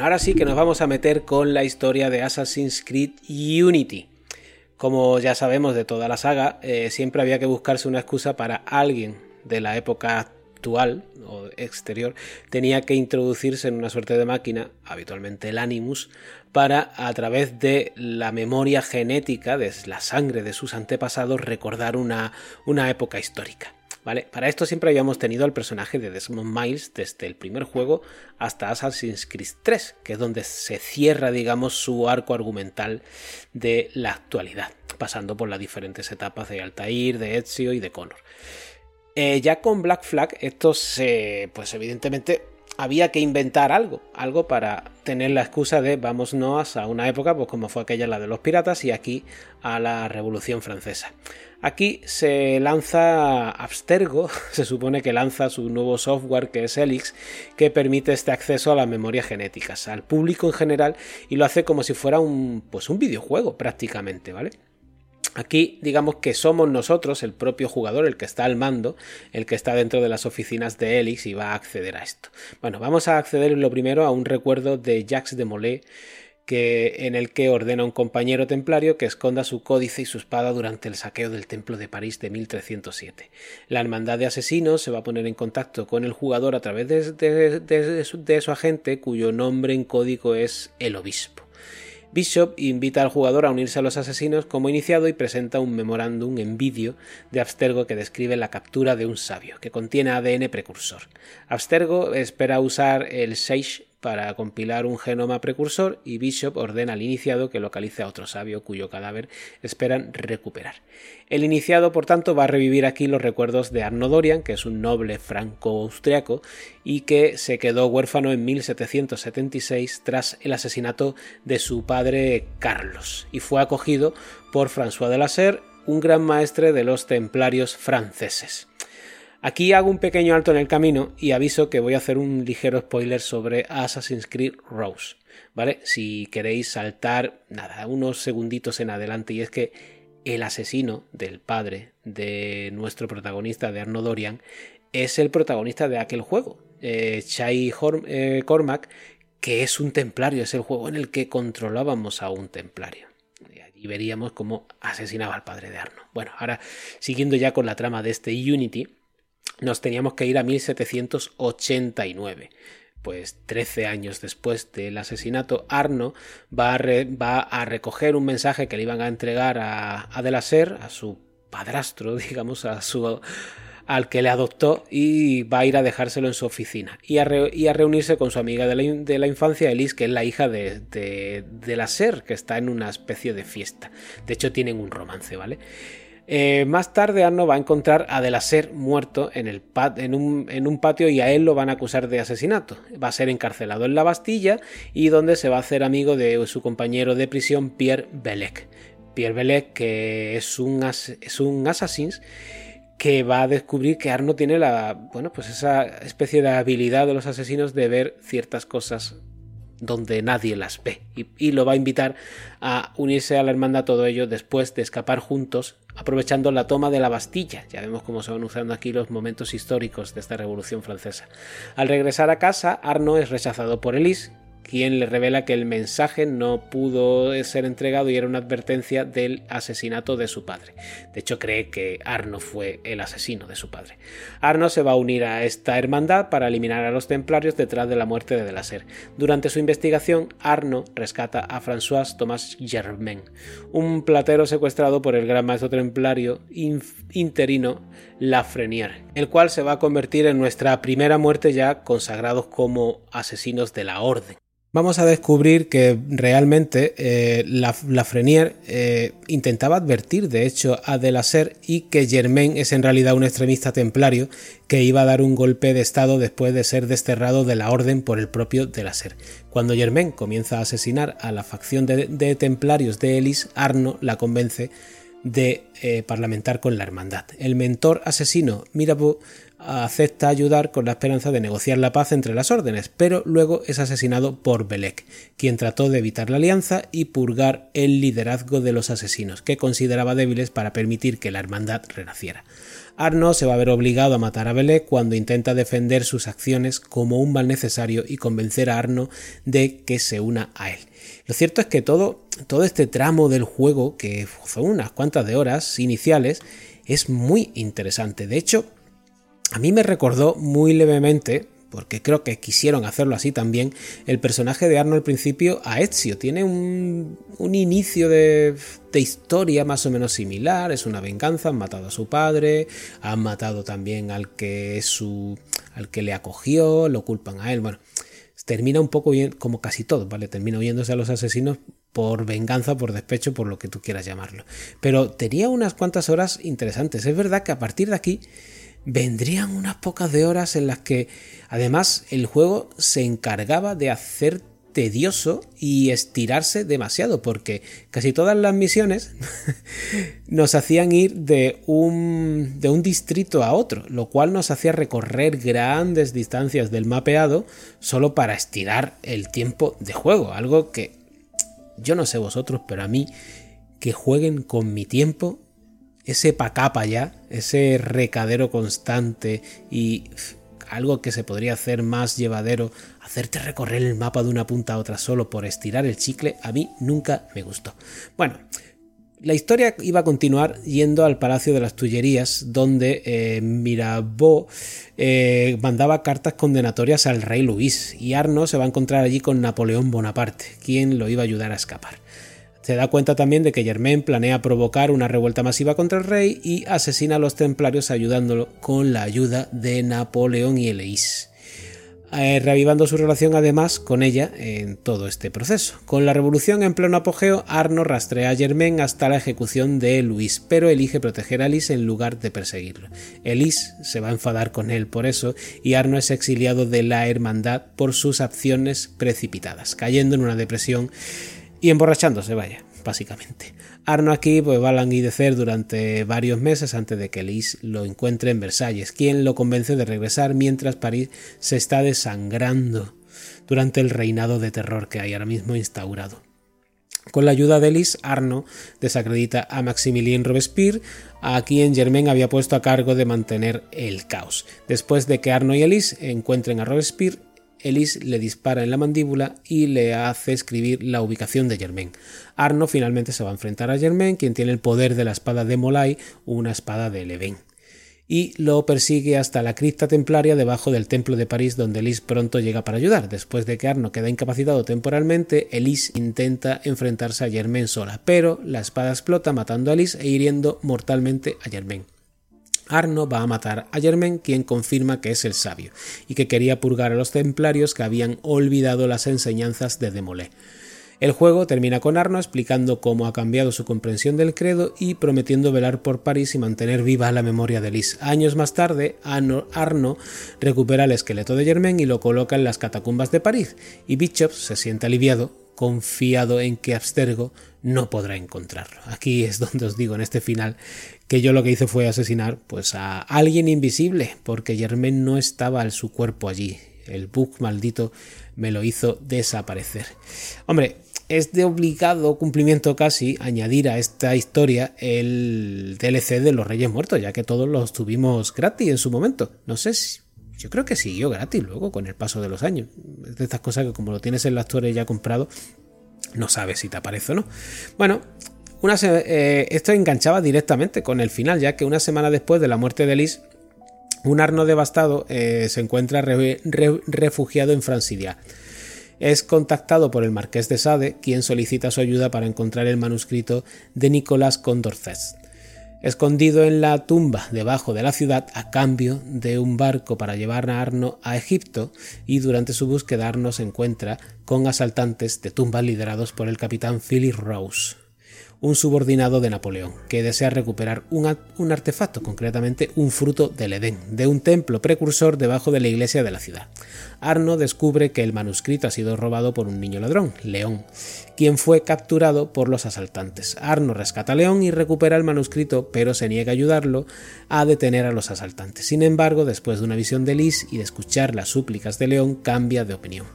Ahora sí que nos vamos a meter con la historia de Assassin's Creed Unity. Como ya sabemos de toda la saga, eh, siempre había que buscarse una excusa para alguien de la época actual o exterior, tenía que introducirse en una suerte de máquina, habitualmente el Animus, para a través de la memoria genética, de la sangre de sus antepasados, recordar una, una época histórica. Para esto siempre habíamos tenido al personaje de Desmond Miles desde el primer juego hasta Assassin's Creed 3, que es donde se cierra, digamos, su arco argumental de la actualidad, pasando por las diferentes etapas de Altair, de Ezio y de Connor. Eh, ya con Black Flag, esto se, pues evidentemente había que inventar algo, algo para tener la excusa de vámonos a una época pues como fue aquella la de los piratas y aquí a la Revolución Francesa. Aquí se lanza Abstergo, se supone que lanza su nuevo software que es Helix, que permite este acceso a las memorias genéticas al público en general y lo hace como si fuera un, pues un videojuego prácticamente, ¿vale? Aquí digamos que somos nosotros, el propio jugador, el que está al mando, el que está dentro de las oficinas de Helix y va a acceder a esto. Bueno, vamos a acceder lo primero a un recuerdo de Jacques de Molay que, en el que ordena a un compañero templario que esconda su códice y su espada durante el saqueo del templo de París de 1307. La hermandad de asesinos se va a poner en contacto con el jugador a través de, de su agente cuyo nombre en código es el obispo. Bishop invita al jugador a unirse a los asesinos como iniciado y presenta un memorándum en vídeo de Abstergo que describe la captura de un sabio, que contiene ADN precursor. Abstergo espera usar el Sage para compilar un genoma precursor y Bishop ordena al iniciado que localice a otro sabio cuyo cadáver esperan recuperar. El iniciado, por tanto, va a revivir aquí los recuerdos de Arno Dorian, que es un noble franco-austriaco y que se quedó huérfano en 1776 tras el asesinato de su padre Carlos y fue acogido por François de la Serre, un gran maestre de los templarios franceses. Aquí hago un pequeño alto en el camino y aviso que voy a hacer un ligero spoiler sobre Assassin's Creed Rose, ¿vale? Si queréis saltar, nada, unos segunditos en adelante y es que el asesino del padre de nuestro protagonista, de Arno Dorian, es el protagonista de aquel juego, eh, Chai eh, Cormac, que es un templario, es el juego en el que controlábamos a un templario. Y veríamos cómo asesinaba al padre de Arno. Bueno, ahora siguiendo ya con la trama de este Unity, nos teníamos que ir a 1789. Pues 13 años después del asesinato, Arno va a, recoger un mensaje que le iban a entregar a, a De la Serre, a su padrastro, digamos, a su, al que le adoptó, y va a ir a dejárselo en su oficina y a, reunirse con su amiga de la, de la infancia, Elise, que es la hija de, de, de la Serre, que está en una especie de fiesta. De hecho, tienen un romance, ¿vale? Eh, más tarde Arno va a encontrar a De la Serre muerto en, un, patio y a él lo van a acusar de asesinato. Va a ser encarcelado en la Bastilla y donde se va a hacer amigo de su compañero de prisión Pierre Belec. Pierre Belec que es un, as- assassins que va a descubrir que Arno tiene la, bueno, pues esa especie de habilidad de los asesinos de ver ciertas cosas donde nadie las ve y, y lo va a invitar a unirse a la hermandad todo ello después de escapar juntos aprovechando la toma de la Bastilla. Ya vemos cómo se van usando aquí los momentos históricos de esta Revolución Francesa. Al regresar a casa, Arno es rechazado por Elise, quien le revela que el mensaje no pudo ser entregado y era una advertencia del asesinato de su padre. De hecho, cree que Arno fue el asesino de su padre. Arno se va a unir a esta hermandad para eliminar a los templarios detrás de la muerte de Delaser. Durante su investigación, Arno rescata a François Thomas Germain, un platero secuestrado por el gran maestro templario interino Lafreniere, el cual se va a convertir en nuestra primera muerte ya consagrados como asesinos de la orden. Vamos a descubrir que realmente eh, la, eh, intentaba advertir, de hecho, a Delaser y que Germain es en realidad un extremista templario que iba a dar un golpe de estado después de ser desterrado de la orden por el propio Delaser. Cuando Germain comienza a asesinar a la facción de, de templarios de Elis, Arno la convence de eh, parlamentar con la hermandad. El mentor asesino Mirabeau acepta ayudar con la esperanza de negociar la paz entre las órdenes, pero luego es asesinado por Belek, quien trató de evitar la alianza y purgar el liderazgo de los asesinos, que consideraba débiles para permitir que la hermandad renaciera. Arno se va a ver obligado a matar a Belek cuando intenta defender sus acciones como un mal necesario y convencer a Arno de que se una a él. Lo cierto es que todo, todo este tramo del juego, que son unas cuantas de horas iniciales, es muy interesante. De hecho, a mí me recordó muy levemente, porque creo que quisieron hacerlo así también, el personaje de Arno al principio a Ezio. Tiene un, un inicio de, de, historia más o menos similar, es una venganza, han matado a su padre, han matado también al que es su. al que le acogió, lo culpan a él. Bueno, termina un poco bien, como casi todo, ¿vale? Termina huyéndose a los asesinos por venganza, por despecho, por lo que tú quieras llamarlo. Pero tenía unas cuantas horas interesantes. Es verdad que a partir de aquí vendrían unas pocas de horas en las que además el juego se encargaba de hacer tedioso y estirarse demasiado porque casi todas las misiones nos hacían ir de un, distrito a otro, lo cual nos hacía recorrer grandes distancias del mapeado solo para estirar el tiempo de juego, algo que yo no sé vosotros, pero a mí que jueguen con mi tiempo, ese pa' capa ya, ese recadero constante y algo que se podría hacer más llevadero, hacerte recorrer el mapa de una punta a otra solo por estirar el chicle, a mí nunca me gustó. Bueno, la historia iba a continuar yendo al Palacio de las Tullerías, donde eh, Mirabeau eh, mandaba cartas condenatorias al rey Luis, y Arno se va a encontrar allí con Napoleón Bonaparte, quien lo iba a ayudar a escapar. Se da cuenta también de que Germain planea provocar una revuelta masiva contra el rey y asesina a los templarios ayudándolo con la ayuda de Napoleón y Eleis. Eh, reavivando su relación además con ella en todo este proceso. Con la revolución en pleno apogeo, Arno rastrea a Germain hasta la ejecución de Luis, pero elige proteger a Elis en lugar de perseguirlo. Elis se va a enfadar con él por eso y Arno es exiliado de la hermandad por sus acciones precipitadas, cayendo en una depresión y emborrachándose, vaya, básicamente. Arno aquí pues, va a languidecer durante varios meses antes de que Lis lo encuentre en Versalles, quien lo convence de regresar mientras París se está desangrando durante el reinado de terror que hay ahora mismo instaurado. Con la ayuda de Lis, Arno desacredita a Maximilien Robespierre, a quien Germain había puesto a cargo de mantener el caos. Después de que Arno y Elis encuentren a Robespierre, Elise le dispara en la mandíbula y le hace escribir la ubicación de Germain. Arno finalmente se va a enfrentar a Germain, quien tiene el poder de la espada de Molay, una espada de Leven. Y lo persigue hasta la cripta templaria debajo del templo de París, donde Elise pronto llega para ayudar. Después de que Arno queda incapacitado temporalmente, Elise intenta enfrentarse a Germain sola, pero la espada explota matando a Elise e hiriendo mortalmente a Germain. Arno va a matar a Germain, quien confirma que es el sabio, y que quería purgar a los templarios que habían olvidado las enseñanzas de Demolé. El juego termina con Arno explicando cómo ha cambiado su comprensión del credo y prometiendo velar por París y mantener viva la memoria de Lis. Años más tarde, Arno recupera el esqueleto de Germain y lo coloca en las catacumbas de París, y Bishop se siente aliviado, confiado en que Abstergo no podrá encontrarlo. Aquí es donde os digo en este final que yo lo que hice fue asesinar pues a alguien invisible, porque Germain no estaba su cuerpo allí. El bug maldito me lo hizo desaparecer. Hombre, es de obligado cumplimiento casi añadir a esta historia el DLC de los Reyes Muertos, ya que todos los tuvimos gratis en su momento. No sé si. Yo creo que siguió gratis luego con el paso de los años. Es de estas cosas que como lo tienes en la historia ya comprado, no sabes si te aparece o no. Bueno, una eh, esto enganchaba directamente con el final, ya que una semana después de la muerte de Liz, un Arno devastado eh, se encuentra refugiado en Francidia. Es contactado por el marqués de Sade, quien solicita su ayuda para encontrar el manuscrito de Nicolás Condorcet, escondido en la tumba debajo de la ciudad a cambio de un barco para llevar a Arno a Egipto y durante su búsqueda Arno se encuentra con asaltantes de tumbas liderados por el capitán Philip Rose un subordinado de Napoleón, que desea recuperar un, artefacto, concretamente un fruto del Edén, de un templo precursor debajo de la iglesia de la ciudad. Arno descubre que el manuscrito ha sido robado por un niño ladrón, León, quien fue capturado por los asaltantes. Arno rescata a León y recupera el manuscrito, pero se niega a ayudarlo a detener a los asaltantes. Sin embargo, después de una visión de Lis y de escuchar las súplicas de León, cambia de opinión.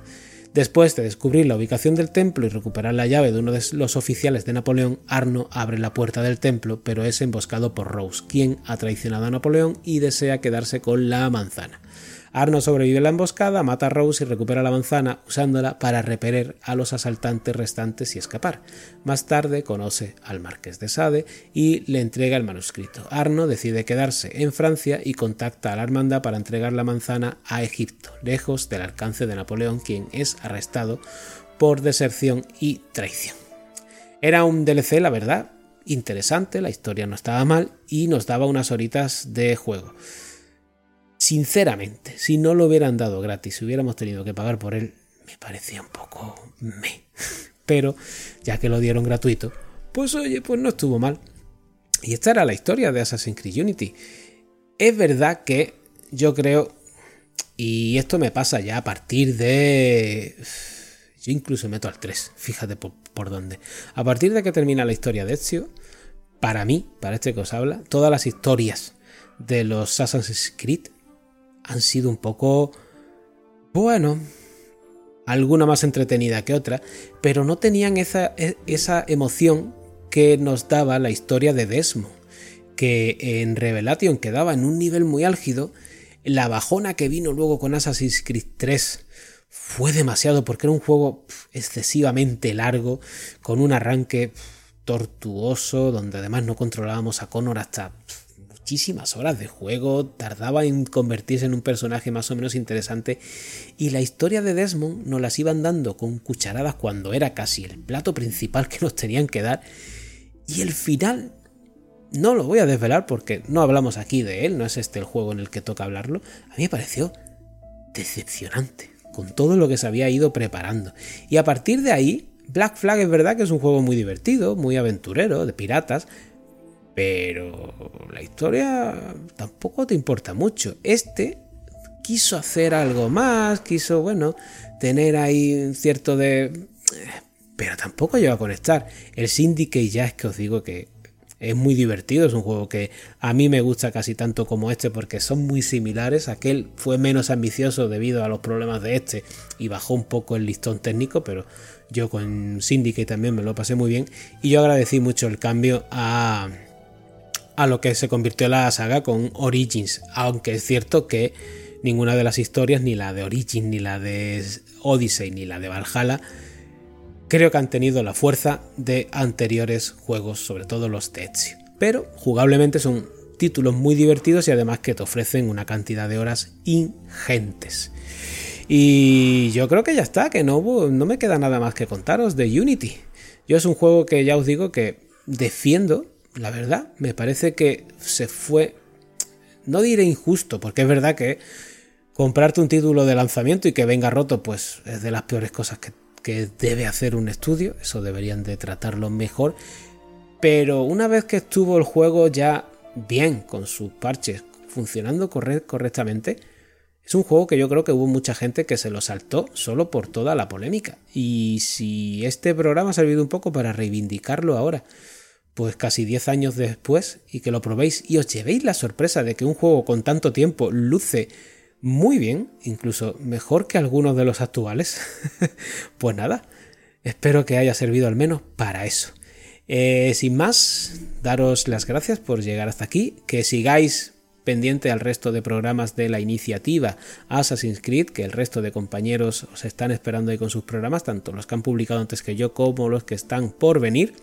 Después de descubrir la ubicación del templo y recuperar la llave de uno de los oficiales de Napoleón, Arno abre la puerta del templo, pero es emboscado por Rose, quien ha traicionado a Napoleón y desea quedarse con la manzana. Arno sobrevive a la emboscada, mata a Rose y recupera la manzana usándola para repeler a los asaltantes restantes y escapar. Más tarde conoce al marqués de Sade y le entrega el manuscrito. Arno decide quedarse en Francia y contacta a la hermandad para entregar la manzana a Egipto, lejos del alcance de Napoleón, quien es arrestado por deserción y traición. Era un DLC, la verdad, interesante, la historia no estaba mal y nos daba unas horitas de juego. Sinceramente, si no lo hubieran dado gratis, si hubiéramos tenido que pagar por él, me parecía un poco me. Pero ya que lo dieron gratuito, pues oye, pues no estuvo mal. Y esta era la historia de Assassin's Creed Unity. Es verdad que yo creo, y esto me pasa ya a partir de... Yo incluso meto al 3, fíjate por, por dónde. A partir de que termina la historia de Ezio, para mí, para este que os habla, todas las historias de los Assassin's Creed han sido un poco... Bueno, alguna más entretenida que otra, pero no tenían esa, e- esa emoción que nos daba la historia de Desmond, que en Revelation quedaba en un nivel muy álgido, la bajona que vino luego con Assassin's Creed 3 fue demasiado porque era un juego excesivamente largo, con un arranque tortuoso, donde además no controlábamos a Connor hasta muchísimas horas de juego, tardaba en convertirse en un personaje más o menos interesante y la historia de Desmond nos las iban dando con cucharadas cuando era casi el plato principal que nos tenían que dar y el final no lo voy a desvelar porque no hablamos aquí de él, no es este el juego en el que toca hablarlo, a mí me pareció decepcionante con todo lo que se había ido preparando. Y a partir de ahí Black Flag es verdad que es un juego muy divertido, muy aventurero, de piratas, pero la historia tampoco te importa mucho. Este quiso hacer algo más, quiso, bueno, tener ahí un cierto de... Pero tampoco llegó a conectar. El Syndicate ya es que os digo que es muy divertido, es un juego que a mí me gusta casi tanto como este porque son muy similares. Aquel fue menos ambicioso debido a los problemas de este y bajó un poco el listón técnico, pero yo con Syndicate también me lo pasé muy bien y yo agradecí mucho el cambio a, a lo que se convirtió la saga con Origins, aunque es cierto que ninguna de las historias, ni la de Origins, ni la de Odyssey, ni la de Valhalla, creo que han tenido la fuerza de anteriores juegos, sobre todo los de Ezio. Pero jugablemente son títulos muy divertidos y además que te ofrecen una cantidad de horas ingentes. Y yo creo que ya está, que no, no me queda nada más que contaros de Unity. Yo es un juego que ya os digo que defiendo, la verdad, me parece que se fue, no diré injusto, porque es verdad que comprarte un título de lanzamiento y que venga roto, pues es de las peores cosas que, que debe hacer un estudio, eso deberían de tratarlo mejor. Pero una vez que estuvo el juego ya bien, con sus parches funcionando corre- correctamente, es un juego que yo creo que hubo mucha gente que se lo saltó solo por toda la polémica. Y si este programa ha servido un poco para reivindicarlo ahora, pues casi 10 años después, y que lo probéis y os llevéis la sorpresa de que un juego con tanto tiempo luce muy bien, incluso mejor que algunos de los actuales, pues nada, espero que haya servido al menos para eso. Eh, sin más, daros las gracias por llegar hasta aquí, que sigáis pendiente al resto de programas de la iniciativa Assassin's Creed, que el resto de compañeros os están esperando ahí con sus programas, tanto los que han publicado antes que yo como los que están por venir,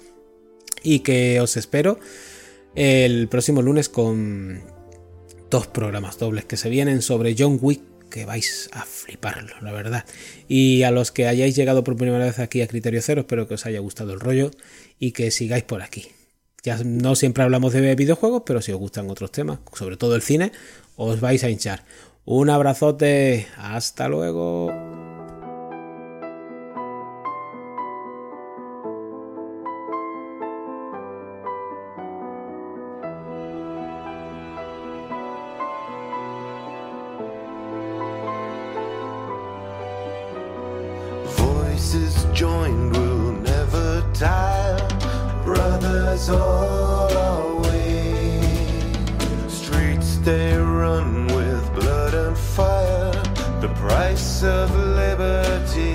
y que os espero el próximo lunes con dos programas dobles que se vienen sobre John Wick que vais a fliparlo, la verdad. Y a los que hayáis llegado por primera vez aquí a Criterio Cero, espero que os haya gustado el rollo y que sigáis por aquí. Ya no siempre hablamos de videojuegos, pero si os gustan otros temas, sobre todo el cine, os vais a hinchar. Un abrazote, hasta luego. Brothers all we. Streets they run with blood and fire. The price of liberty.